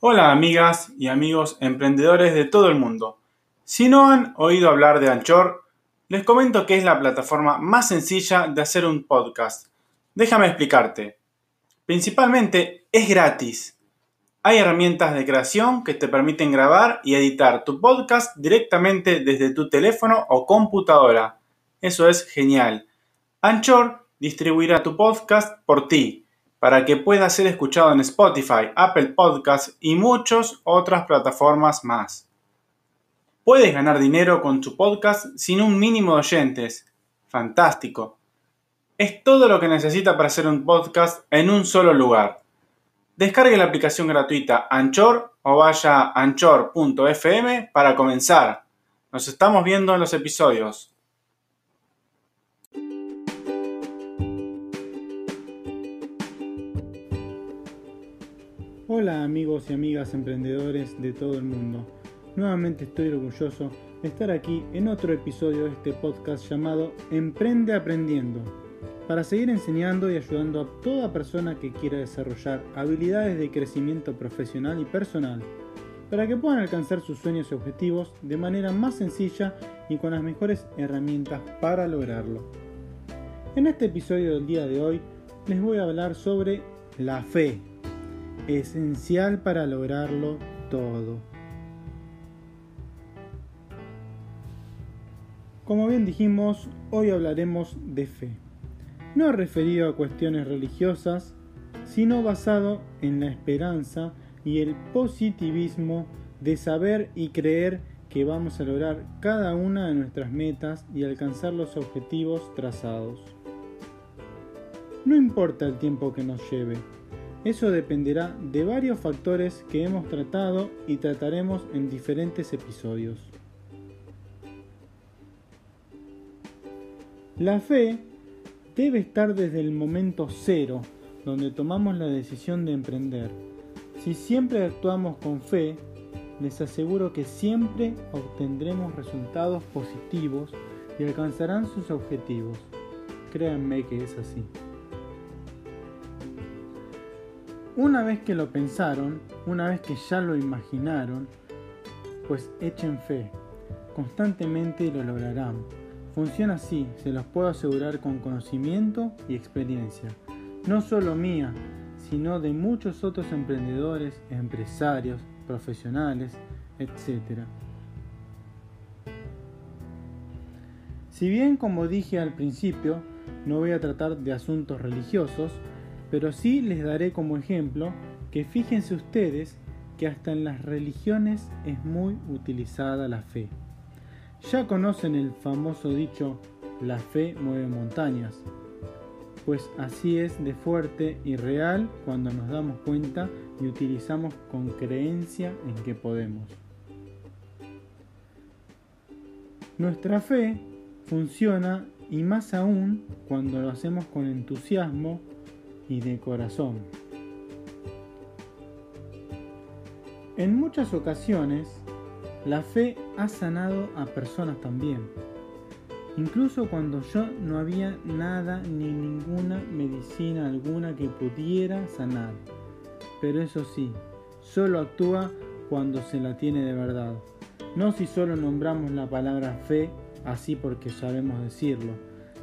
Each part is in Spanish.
Hola amigas y amigos emprendedores de todo el mundo. Si no han oído hablar de Anchor, les comento que es la plataforma más sencilla de hacer un podcast. Déjame explicarte. Principalmente es gratis. Hay herramientas de creación que te permiten grabar y editar tu podcast directamente desde tu teléfono o computadora. Eso es genial. Anchor distribuirá tu podcast por ti para que pueda ser escuchado en Spotify, Apple Podcasts y muchas otras plataformas más. Puedes ganar dinero con tu podcast sin un mínimo de oyentes. Fantástico. Es todo lo que necesita para hacer un podcast en un solo lugar. Descargue la aplicación gratuita Anchor o vaya a anchor.fm para comenzar. Nos estamos viendo en los episodios. Hola amigos y amigas emprendedores de todo el mundo. Nuevamente estoy orgulloso de estar aquí en otro episodio de este podcast llamado Emprende Aprendiendo, para seguir enseñando y ayudando a toda persona que quiera desarrollar habilidades de crecimiento profesional y personal, para que puedan alcanzar sus sueños y objetivos de manera más sencilla y con las mejores herramientas para lograrlo. En este episodio del día de hoy les voy a hablar sobre la fe esencial para lograrlo todo. Como bien dijimos, hoy hablaremos de fe, no referido a cuestiones religiosas, sino basado en la esperanza y el positivismo de saber y creer que vamos a lograr cada una de nuestras metas y alcanzar los objetivos trazados. No importa el tiempo que nos lleve, eso dependerá de varios factores que hemos tratado y trataremos en diferentes episodios. La fe debe estar desde el momento cero, donde tomamos la decisión de emprender. Si siempre actuamos con fe, les aseguro que siempre obtendremos resultados positivos y alcanzarán sus objetivos. Créanme que es así. Una vez que lo pensaron, una vez que ya lo imaginaron, pues echen fe. Constantemente lo lograrán. Funciona así, se los puedo asegurar con conocimiento y experiencia. No solo mía, sino de muchos otros emprendedores, empresarios, profesionales, etc. Si bien, como dije al principio, no voy a tratar de asuntos religiosos, pero sí les daré como ejemplo que fíjense ustedes que hasta en las religiones es muy utilizada la fe. Ya conocen el famoso dicho, la fe mueve montañas, pues así es de fuerte y real cuando nos damos cuenta y utilizamos con creencia en que podemos. Nuestra fe funciona y más aún cuando lo hacemos con entusiasmo y de corazón. En muchas ocasiones, la fe ha sanado a personas también. Incluso cuando yo no había nada ni ninguna medicina alguna que pudiera sanar. Pero eso sí, solo actúa cuando se la tiene de verdad. No si solo nombramos la palabra fe así porque sabemos decirlo,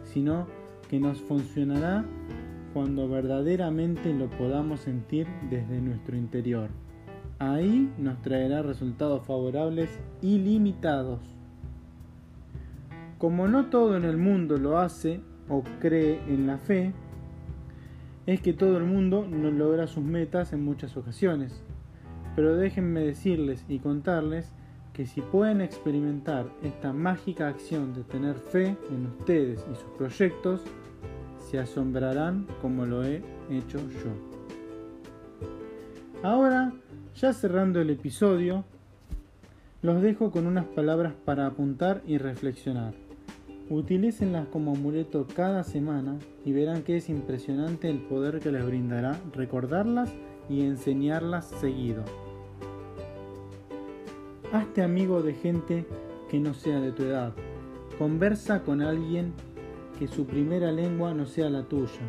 sino que nos funcionará cuando verdaderamente lo podamos sentir desde nuestro interior. Ahí nos traerá resultados favorables ilimitados. Como no todo en el mundo lo hace o cree en la fe, es que todo el mundo no logra sus metas en muchas ocasiones. Pero déjenme decirles y contarles que si pueden experimentar esta mágica acción de tener fe en ustedes y sus proyectos, se asombrarán como lo he hecho yo. Ahora, ya cerrando el episodio, los dejo con unas palabras para apuntar y reflexionar. Utilícenlas como amuleto cada semana y verán que es impresionante el poder que les brindará recordarlas y enseñarlas seguido. Hazte amigo de gente que no sea de tu edad. Conversa con alguien que su primera lengua no sea la tuya.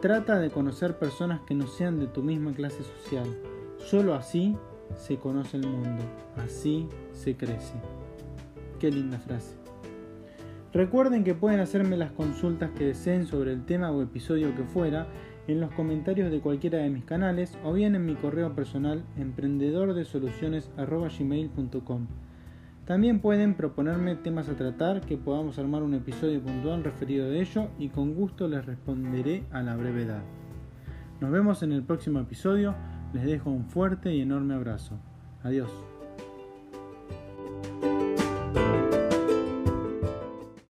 Trata de conocer personas que no sean de tu misma clase social. Solo así se conoce el mundo, así se crece. Qué linda frase. Recuerden que pueden hacerme las consultas que deseen sobre el tema o episodio que fuera en los comentarios de cualquiera de mis canales o bien en mi correo personal emprendedordesoluciones.gmail.com También pueden proponerme temas a tratar que podamos armar un episodio puntual referido de ello y con gusto les responderé a la brevedad. Nos vemos en el próximo episodio, les dejo un fuerte y enorme abrazo. Adiós.